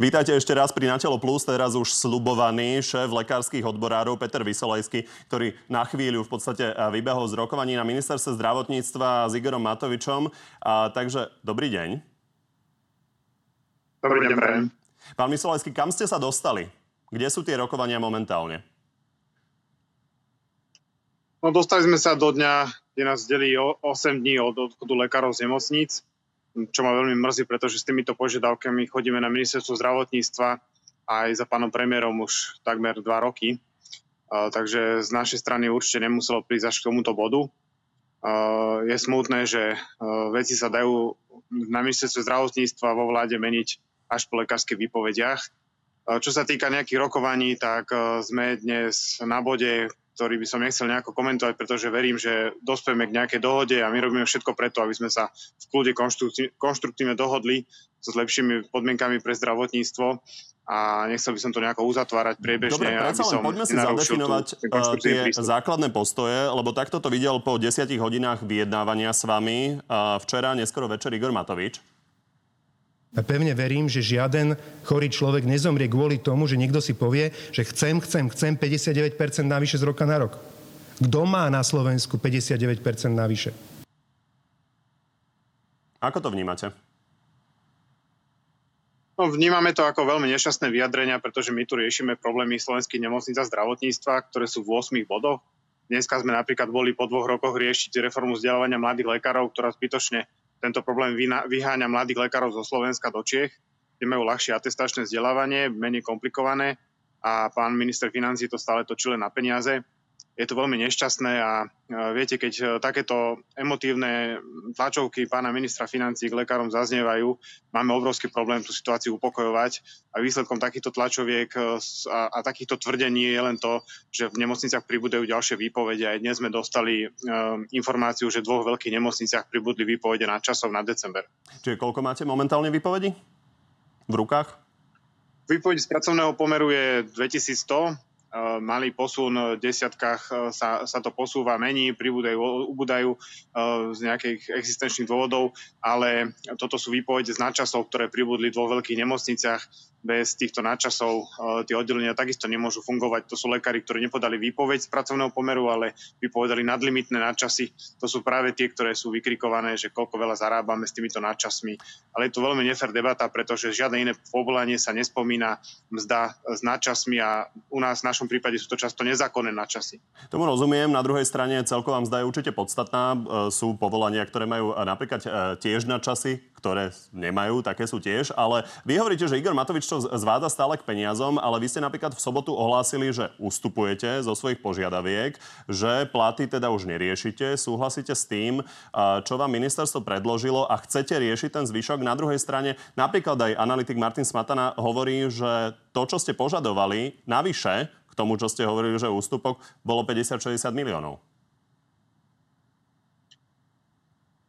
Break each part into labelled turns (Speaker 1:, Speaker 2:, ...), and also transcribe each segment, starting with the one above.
Speaker 1: Vítajte ešte raz pri Natelo Plus, teraz už slubovaný šéf lekárskych odborárov Peter Vysolejský, ktorý na chvíľu v podstate eh, vybehol z rokovaní na ministerstve zdravotníctva s Igorom Matovičom. A, takže dobrý deň.
Speaker 2: Dobrý deň, prajem.
Speaker 1: Pán Vysolejský, kam ste sa dostali? Kde sú tie rokovania momentálne?
Speaker 2: No, dostali sme sa do dňa, kde nás delí 8 dní od odchodu lekárov z nemocníc čo ma veľmi mrzí, pretože s týmito požiadavkami chodíme na ministerstvo zdravotníctva aj za pánom premiérom už takmer dva roky. Takže z našej strany určite nemuselo prísť až k tomuto bodu. Je smutné, že veci sa dajú na ministerstve zdravotníctva vo vláde meniť až po lekárskych výpovediach. Čo sa týka nejakých rokovaní, tak sme dnes na bode, ktorý by som nechcel nejako komentovať, pretože verím, že dospieme k nejakej dohode a my robíme všetko preto, aby sme sa v kľude konštruktívne dohodli s lepšími podmienkami pre zdravotníctvo a nechcel by som to nejako uzatvárať priebežne.
Speaker 1: Dobre, predsa len poďme si zadefinovať tú, uh, tie prístup. základné postoje, lebo takto to videl po desiatich hodinách vyjednávania s vami. Uh, včera, neskoro večer, Igor Matovič.
Speaker 3: A pevne verím, že žiaden chorý človek nezomrie kvôli tomu, že niekto si povie, že chcem, chcem, chcem 59% navyše z roka na rok. Kto má na Slovensku 59% navyše?
Speaker 1: Ako to vnímate?
Speaker 2: No, vnímame to ako veľmi nešťastné vyjadrenia, pretože my tu riešime problémy slovenských nemocníc a zdravotníctva, ktoré sú v 8 bodoch. Dneska sme napríklad boli po dvoch rokoch riešiť reformu vzdelávania mladých lekárov, ktorá zbytočne tento problém vyháňa mladých lekárov zo Slovenska do Čiech, kde majú ľahšie atestačné vzdelávanie, menej komplikované a pán minister financí to stále točí na peniaze je to veľmi nešťastné a viete, keď e, takéto emotívne tlačovky pána ministra financí k lekárom zaznievajú, máme obrovský problém tú situáciu upokojovať a výsledkom takýchto tlačoviek e, a, a takýchto tvrdení je len to, že v nemocniciach pribúdajú ďalšie výpovede. Aj dnes sme dostali um, informáciu, že v dvoch veľkých nemocniciach pribudli výpovede na časov na december.
Speaker 1: Čiže koľko máte momentálne výpovedí v rukách?
Speaker 2: Výpoveď z pracovného pomeru je 2100, Eh, malý posun v desiatkách eh, sa, sa to posúva, mení, pribúdajú, ubúdajú eh, z nejakých existenčných dôvodov, ale toto sú výpovede z nadčasov, ktoré pribudli v dvoch veľkých nemocniciach bez týchto nadčasov e, tie oddelenia takisto nemôžu fungovať. To sú lekári, ktorí nepodali výpoveď z pracovného pomeru, ale vypovedali nadlimitné nadčasy. To sú práve tie, ktoré sú vykrikované, že koľko veľa zarábame s týmito nadčasmi. Ale je to veľmi nefér debata, pretože žiadne iné povolanie sa nespomína mzda s nadčasmi a u nás v našom prípade sú to často nezákonné nadčasy.
Speaker 1: Tomu rozumiem. Na druhej strane celková mzda je určite podstatná. E, sú povolania, ktoré majú e, napríklad tiež nadčasy, ktoré nemajú, také sú tiež. Ale vy hovoríte, že Igor Matovič to zvádza stále k peniazom, ale vy ste napríklad v sobotu ohlásili, že ustupujete zo svojich požiadaviek, že platy teda už neriešite, súhlasíte s tým, čo vám ministerstvo predložilo a chcete riešiť ten zvyšok. Na druhej strane napríklad aj analytik Martin Smatana hovorí, že to, čo ste požadovali navyše k tomu, čo ste hovorili, že ústupok, bolo 50-60 miliónov.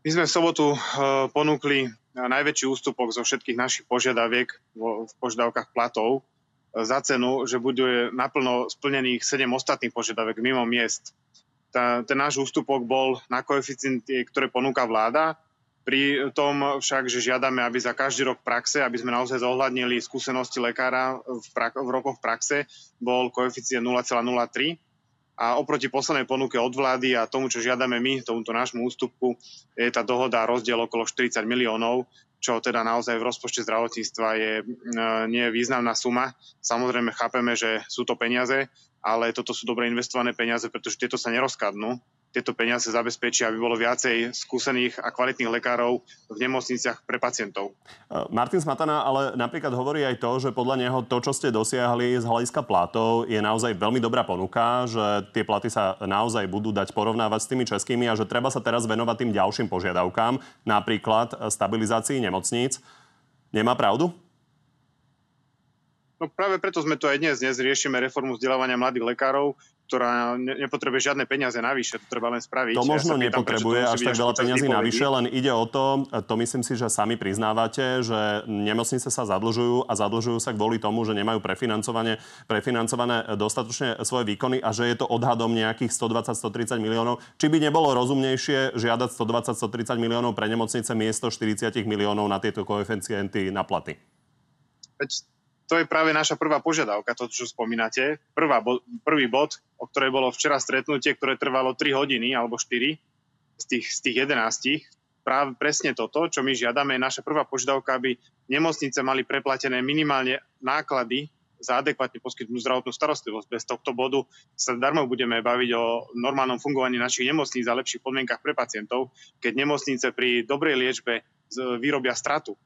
Speaker 2: My sme v sobotu uh, ponúkli najväčší ústupok zo všetkých našich požiadaviek v požiadavkách platov e, za cenu, že bude naplno splnených 7 ostatných požiadaviek mimo miest. Tá, ten náš ústupok bol na koeficienty, ktoré ponúka vláda, pri tom však, že žiadame, aby za každý rok praxe, aby sme naozaj zohľadnili skúsenosti lekára v, prak- v rokoch praxe, bol koeficient 0,03 a oproti poslednej ponuke od vlády a tomu, čo žiadame my, tomuto nášmu ústupku, je tá dohoda rozdiel okolo 40 miliónov, čo teda naozaj v rozpočte zdravotníctva je nie je významná suma. Samozrejme chápeme, že sú to peniaze, ale toto sú dobre investované peniaze, pretože tieto sa nerozkladnú tieto peniaze zabezpečia, aby bolo viacej skúsených a kvalitných lekárov v nemocniciach pre pacientov.
Speaker 1: E, Martin Smatana ale napríklad hovorí aj to, že podľa neho to, čo ste dosiahli z hľadiska platov, je naozaj veľmi dobrá ponuka, že tie platy sa naozaj budú dať porovnávať s tými českými a že treba sa teraz venovať tým ďalším požiadavkám, napríklad stabilizácii nemocníc. Nemá pravdu?
Speaker 2: No práve preto sme tu aj dnes. Dnes riešime reformu vzdelávania mladých lekárov, ktorá nepotrebuje žiadne peniaze navyše, to treba len spraviť.
Speaker 1: To možno ja nepotrebuje až tak veľa peniazy navyše, len ide o to, to myslím si, že sami priznávate, že nemocnice sa zadlžujú a zadlžujú sa kvôli tomu, že nemajú prefinancované, prefinancované dostatočne svoje výkony a že je to odhadom nejakých 120-130 miliónov. Či by nebolo rozumnejšie žiadať 120-130 miliónov pre nemocnice miesto 40 miliónov na tieto koeficienty na platy?
Speaker 2: Veď to je práve naša prvá požiadavka, to, čo spomínate. Prvá, prvý bod, o ktorej bolo včera stretnutie, ktoré trvalo 3 hodiny alebo 4 z tých, z tých 11. Práve presne toto, čo my žiadame, je naša prvá požiadavka, aby nemocnice mali preplatené minimálne náklady za adekvátne poskytnúť zdravotnú starostlivosť. Bez tohto bodu sa darmo budeme baviť o normálnom fungovaní našich nemocníc a lepších podmienkach pre pacientov, keď nemocnice pri dobrej liečbe vyrobia stratu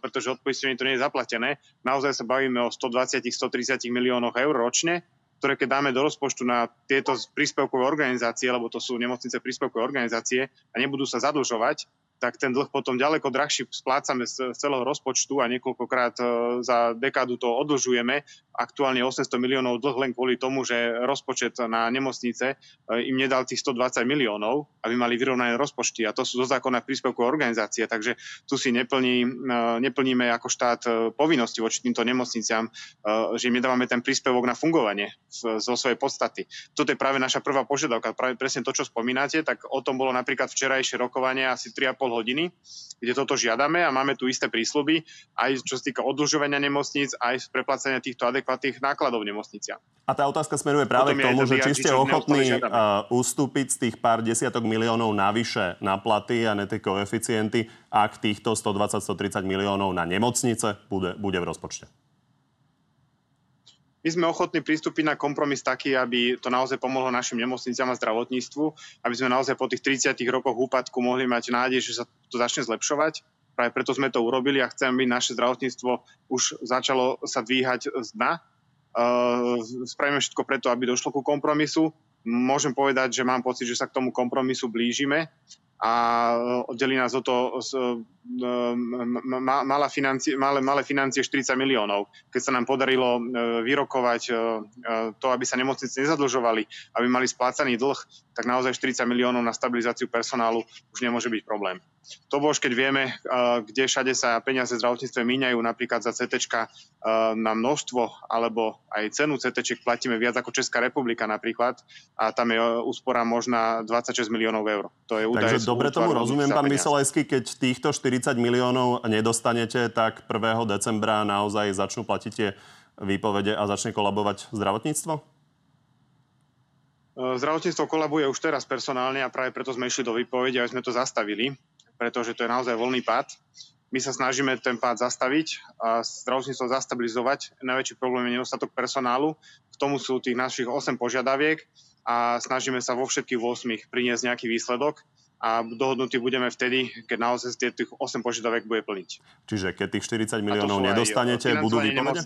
Speaker 2: pretože odpoistenie to nie je zaplatené. Naozaj sa bavíme o 120-130 miliónoch eur ročne, ktoré keď dáme do rozpočtu na tieto príspevkové organizácie, lebo to sú nemocnice príspevkové organizácie a nebudú sa zadlžovať, tak ten dlh potom ďaleko drahší splácame z celého rozpočtu a niekoľkokrát e, za dekádu to odlžujeme. Aktuálne 800 miliónov dlh len kvôli tomu, že rozpočet na nemocnice e, im nedal tých 120 miliónov, aby mali vyrovnané rozpočty. A to sú zo zákona príspevkové organizácie, takže tu si neplní, e, neplníme ako štát povinnosti voči týmto nemocniciam, že im nedávame ten príspevok na fungovanie zo svojej podstaty. Toto je práve naša prvá požiadavka, práve presne to, čo spomínate, tak o tom bolo napríklad včerajšie rokovanie asi 3,5 pol hodiny, kde toto žiadame a máme tu isté prísľuby, aj čo sa týka odlžovania nemocníc, aj preplácania týchto adekvátnych nákladov v nemocniciach.
Speaker 1: A tá otázka smeruje práve k tomu, že či ste ochotní uh, ustúpiť z tých pár desiatok miliónov navyše na platy a ne tie koeficienty, ak týchto 120-130 miliónov na nemocnice bude, bude v rozpočte
Speaker 2: my sme ochotní pristúpiť na kompromis taký, aby to naozaj pomohlo našim nemocniciam a zdravotníctvu, aby sme naozaj po tých 30 rokoch úpadku mohli mať nádej, že sa to začne zlepšovať. Práve preto sme to urobili a chcem, aby naše zdravotníctvo už začalo sa dvíhať z dna. Uh, spravíme všetko preto, aby došlo ku kompromisu. Môžem povedať, že mám pocit, že sa k tomu kompromisu blížime a oddelí nás o to malé financie, malé, malé financie 40 miliónov. Keď sa nám podarilo e, vyrokovať e, e, to, aby sa nemocnice nezadlžovali, aby mali splácaný dlh, tak naozaj 40 miliónov na stabilizáciu personálu už nemôže byť problém. To už keď vieme, kde všade sa peniaze v zdravotníctve míňajú, napríklad za CT na množstvo alebo aj cenu CT platíme viac ako Česká republika napríklad a tam je úspora možná 26 miliónov eur.
Speaker 1: To je údaj Takže dobre tomu rozumiem, pán Miselajský, keď týchto 40 40 miliónov nedostanete, tak 1. decembra naozaj začnú platiť tie výpovede a začne kolabovať zdravotníctvo? E,
Speaker 2: zdravotníctvo kolabuje už teraz personálne a práve preto sme išli do výpovede, aby sme to zastavili, pretože to je naozaj voľný pád. My sa snažíme ten pád zastaviť a zdravotníctvo zastabilizovať. Najväčší problém je nedostatok personálu. K tomu sú tých našich 8 požiadaviek a snažíme sa vo všetkých 8 priniesť nejaký výsledok a dohodnutí budeme vtedy, keď naozaj tých 8 požiadavek bude plniť.
Speaker 1: Čiže keď tých 40 miliónov nedostanete, budú výpovede?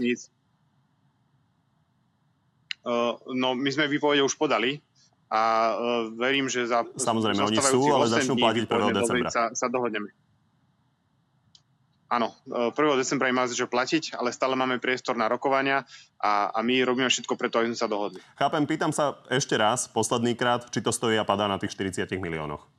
Speaker 2: Uh, no, my sme výpovede už podali a uh, verím, že za...
Speaker 1: Samozrejme, oni sú, ale začnú platiť 1. decembra.
Speaker 2: Sa, sa dohodneme. Áno, 1. E, decembra im má začať platiť, ale stále máme priestor na rokovania a, a my robíme všetko preto, aby sme sa dohodli.
Speaker 1: Chápem, pýtam sa ešte raz, posledný krát, či to stojí a padá na tých 40 miliónoch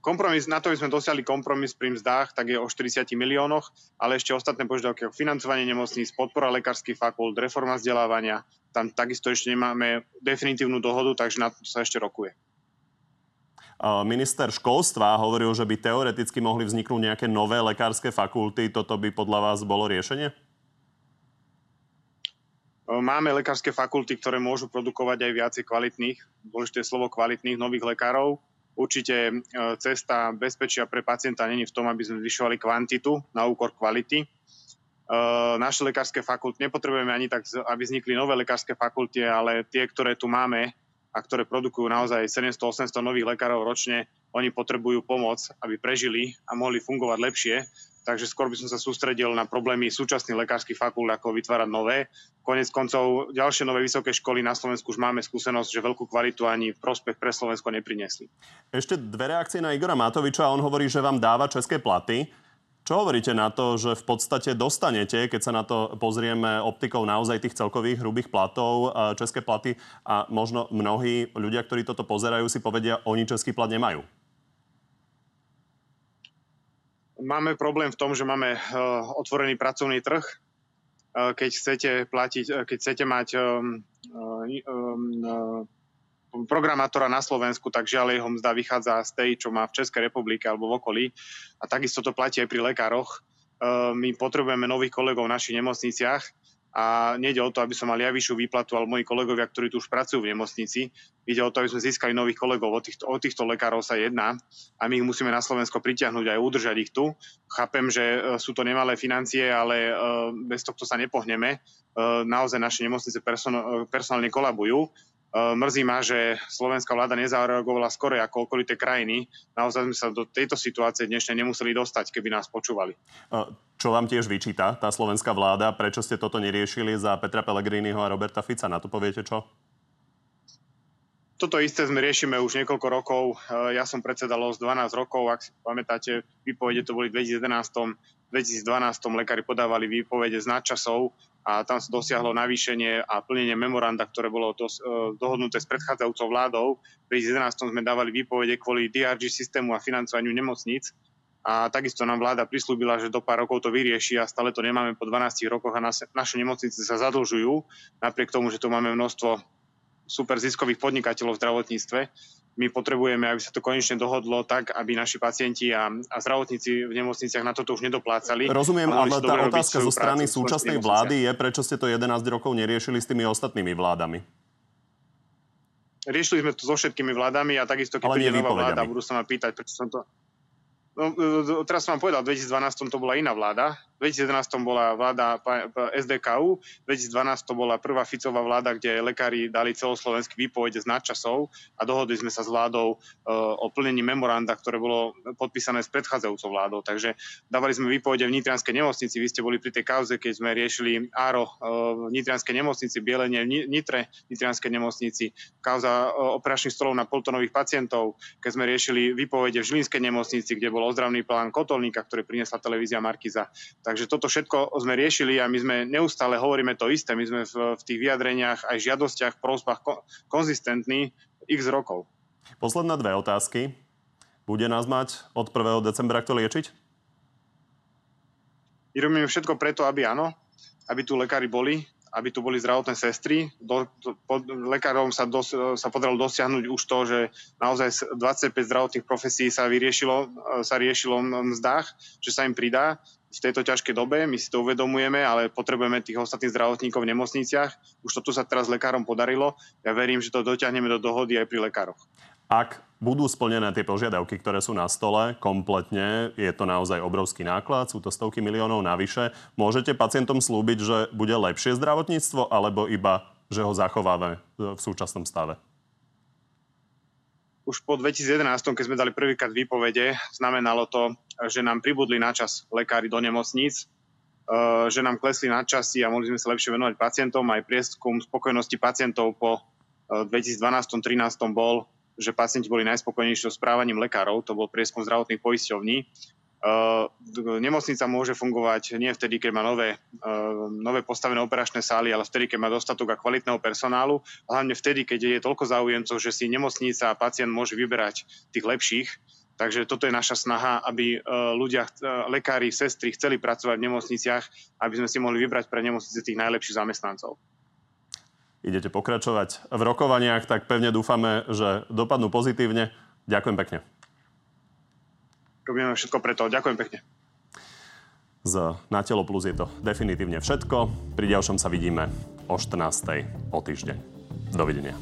Speaker 2: kompromis, na to, aby sme dosiahli kompromis pri mzdách, tak je o 40 miliónoch, ale ešte ostatné požiadavky ako financovanie nemocníc, podpora lekárskych fakult, reforma vzdelávania, tam takisto ešte nemáme definitívnu dohodu, takže na to sa ešte rokuje.
Speaker 1: Minister školstva hovoril, že by teoreticky mohli vzniknúť nejaké nové lekárske fakulty. Toto by podľa vás bolo riešenie?
Speaker 2: Máme lekárske fakulty, ktoré môžu produkovať aj viacej kvalitných, dôležité slovo kvalitných nových lekárov Určite e, cesta bezpečia pre pacienta není v tom, aby sme zvyšovali kvantitu na úkor kvality. E, naše lekárske fakulty nepotrebujeme ani tak, aby vznikli nové lekárske fakulty, ale tie, ktoré tu máme a ktoré produkujú naozaj 700-800 nových lekárov ročne, oni potrebujú pomoc, aby prežili a mohli fungovať lepšie takže skôr by som sa sústredil na problémy súčasných lekárskych fakult, ako vytvárať nové. Konec koncov ďalšie nové vysoké školy na Slovensku už máme skúsenosť, že veľkú kvalitu ani prospech pre Slovensko neprinesli.
Speaker 1: Ešte dve reakcie na Igora Matoviča. On hovorí, že vám dáva české platy. Čo hovoríte na to, že v podstate dostanete, keď sa na to pozrieme optikou naozaj tých celkových hrubých platov, české platy a možno mnohí ľudia, ktorí toto pozerajú, si povedia, oni český plat nemajú?
Speaker 2: Máme problém v tom, že máme eh, otvorený pracovný trh. Eh, keď chcete platiť, eh, keď chcete mať programátora na Slovensku, tak žiaľ jeho mzda vychádza z tej, čo má v Českej republike alebo v okolí. A takisto to platí aj pri lekároch. my potrebujeme nových kolegov v našich nemocniciach a nejde o to, aby som mal ja vyššiu výplatu, ale moji kolegovia, ktorí tu už pracujú v nemocnici. Ide o to, aby sme získali nových kolegov. O týchto, o týchto lekárov sa jedná a my ich musíme na Slovensko pritiahnuť aj udržať ich tu. Chápem, že e, sú to nemalé financie, ale e, bez tohto sa nepohneme. E, naozaj naše nemocnice personálne kolabujú. Mrzí ma, že slovenská vláda nezareagovala skoro ako okolité krajiny. Naozaj sme sa do tejto situácie dnešnej nemuseli dostať, keby nás počúvali.
Speaker 1: Čo vám tiež vyčíta tá slovenská vláda? Prečo ste toto neriešili za Petra Pellegriniho a Roberta Fica? Na to poviete čo?
Speaker 2: Toto isté sme riešime už niekoľko rokov. Ja som predsedal z 12 rokov, ak si pamätáte, výpovede to boli v 2011. V 2012 lekári podávali výpovede z nadčasov a tam sa dosiahlo navýšenie a plnenie memoranda, ktoré bolo dos- e, dohodnuté s predchádzajúcou vládou. V 2011 sme dávali výpovede kvôli DRG systému a financovaniu nemocníc a takisto nám vláda prislúbila, že do pár rokov to vyrieši a stále to nemáme po 12 rokoch a naše, naše nemocnice sa zadlžujú, napriek tomu, že tu máme množstvo super ziskových podnikateľov v zdravotníctve my potrebujeme, aby sa to konečne dohodlo tak, aby naši pacienti a, a zdravotníci v nemocniciach na toto už nedoplácali.
Speaker 1: Rozumiem, ale tá otázka zo strany súčasnej vlády je, prečo ste to 11 rokov neriešili s tými ostatnými vládami.
Speaker 2: Riešili sme to so všetkými vládami a takisto, keď príde nová vláda, budú sa ma pýtať, prečo som to... No, e, e, teraz som vám povedal, v 2012 to bola iná vláda. V 2011 bola vláda SDKU, v 2012 to bola prvá Ficová vláda, kde lekári dali celoslovenský výpovede z nadčasov a dohodli sme sa s vládou e, o plnení memoranda, ktoré bolo podpísané s predchádzajúcou vládou. Takže dávali sme výpovede v Nitrianskej nemocnici. Vy ste boli pri tej kauze, keď sme riešili áro v Nitrianskej nemocnici, bielenie v Nitre Nitrianskej nemocnici, kauza operačných stolov na poltonových pacientov, keď sme riešili výpovede v Žilinskej nemocnici, kde bolo ozdravný plán kotolníka, ktorý priniesla televízia Markiza. Takže toto všetko sme riešili a my sme neustále hovoríme to isté. My sme v, v tých vyjadreniach aj žiadostiach, prosbách ko, konzistentní x rokov.
Speaker 1: Posledné dve otázky. Bude nás mať od 1. decembra kto liečiť?
Speaker 2: My robíme všetko preto, aby áno, aby tu lekári boli, aby tu boli zdravotné sestry. Do, do, pod, lekárom sa, dos, sa podarilo dosiahnuť už to, že naozaj 25 zdravotných profesí sa vyriešilo, sa riešilo v mzdách, že sa im pridá v tejto ťažkej dobe, my si to uvedomujeme, ale potrebujeme tých ostatných zdravotníkov v nemocniciach. Už toto sa teraz lekárom podarilo. Ja verím, že to dotiahneme do dohody aj pri lekároch.
Speaker 1: Ak budú splnené tie požiadavky, ktoré sú na stole kompletne, je to naozaj obrovský náklad, sú to stovky miliónov navyše, môžete pacientom slúbiť, že bude lepšie zdravotníctvo, alebo iba, že ho zachováme v súčasnom stave?
Speaker 2: Už po 2011, keď sme dali prvýkrát výpovede, znamenalo to, že nám pribudli načas lekári do nemocníc, eh, že nám klesli načasy a mohli sme sa lepšie venovať pacientom. Aj prieskum spokojnosti pacientov po 2012-2013 eh, bol že pacienti boli najspokojnejší so správaním lekárov, to bol prieskum zdravotných poisťovní. Uh, nemocnica môže fungovať nie vtedy, keď má nové, uh, nové postavené operačné sály, ale vtedy, keď má dostatok a kvalitného personálu. Hlavne vtedy, keď je toľko záujemcov, že si nemocnica a pacient môže vyberať tých lepších. Takže toto je naša snaha, aby uh, ľudia, lekári, sestry chceli pracovať v nemocniciach, aby sme si mohli vybrať pre nemocnice tých najlepších zamestnancov
Speaker 1: idete pokračovať v rokovaniach, tak pevne dúfame, že dopadnú pozitívne. Ďakujem pekne.
Speaker 2: Robíme všetko preto. Ďakujem pekne.
Speaker 1: Z Na telo plus je to definitívne všetko. Pri ďalšom sa vidíme o 14. o týždeň. Dovidenia.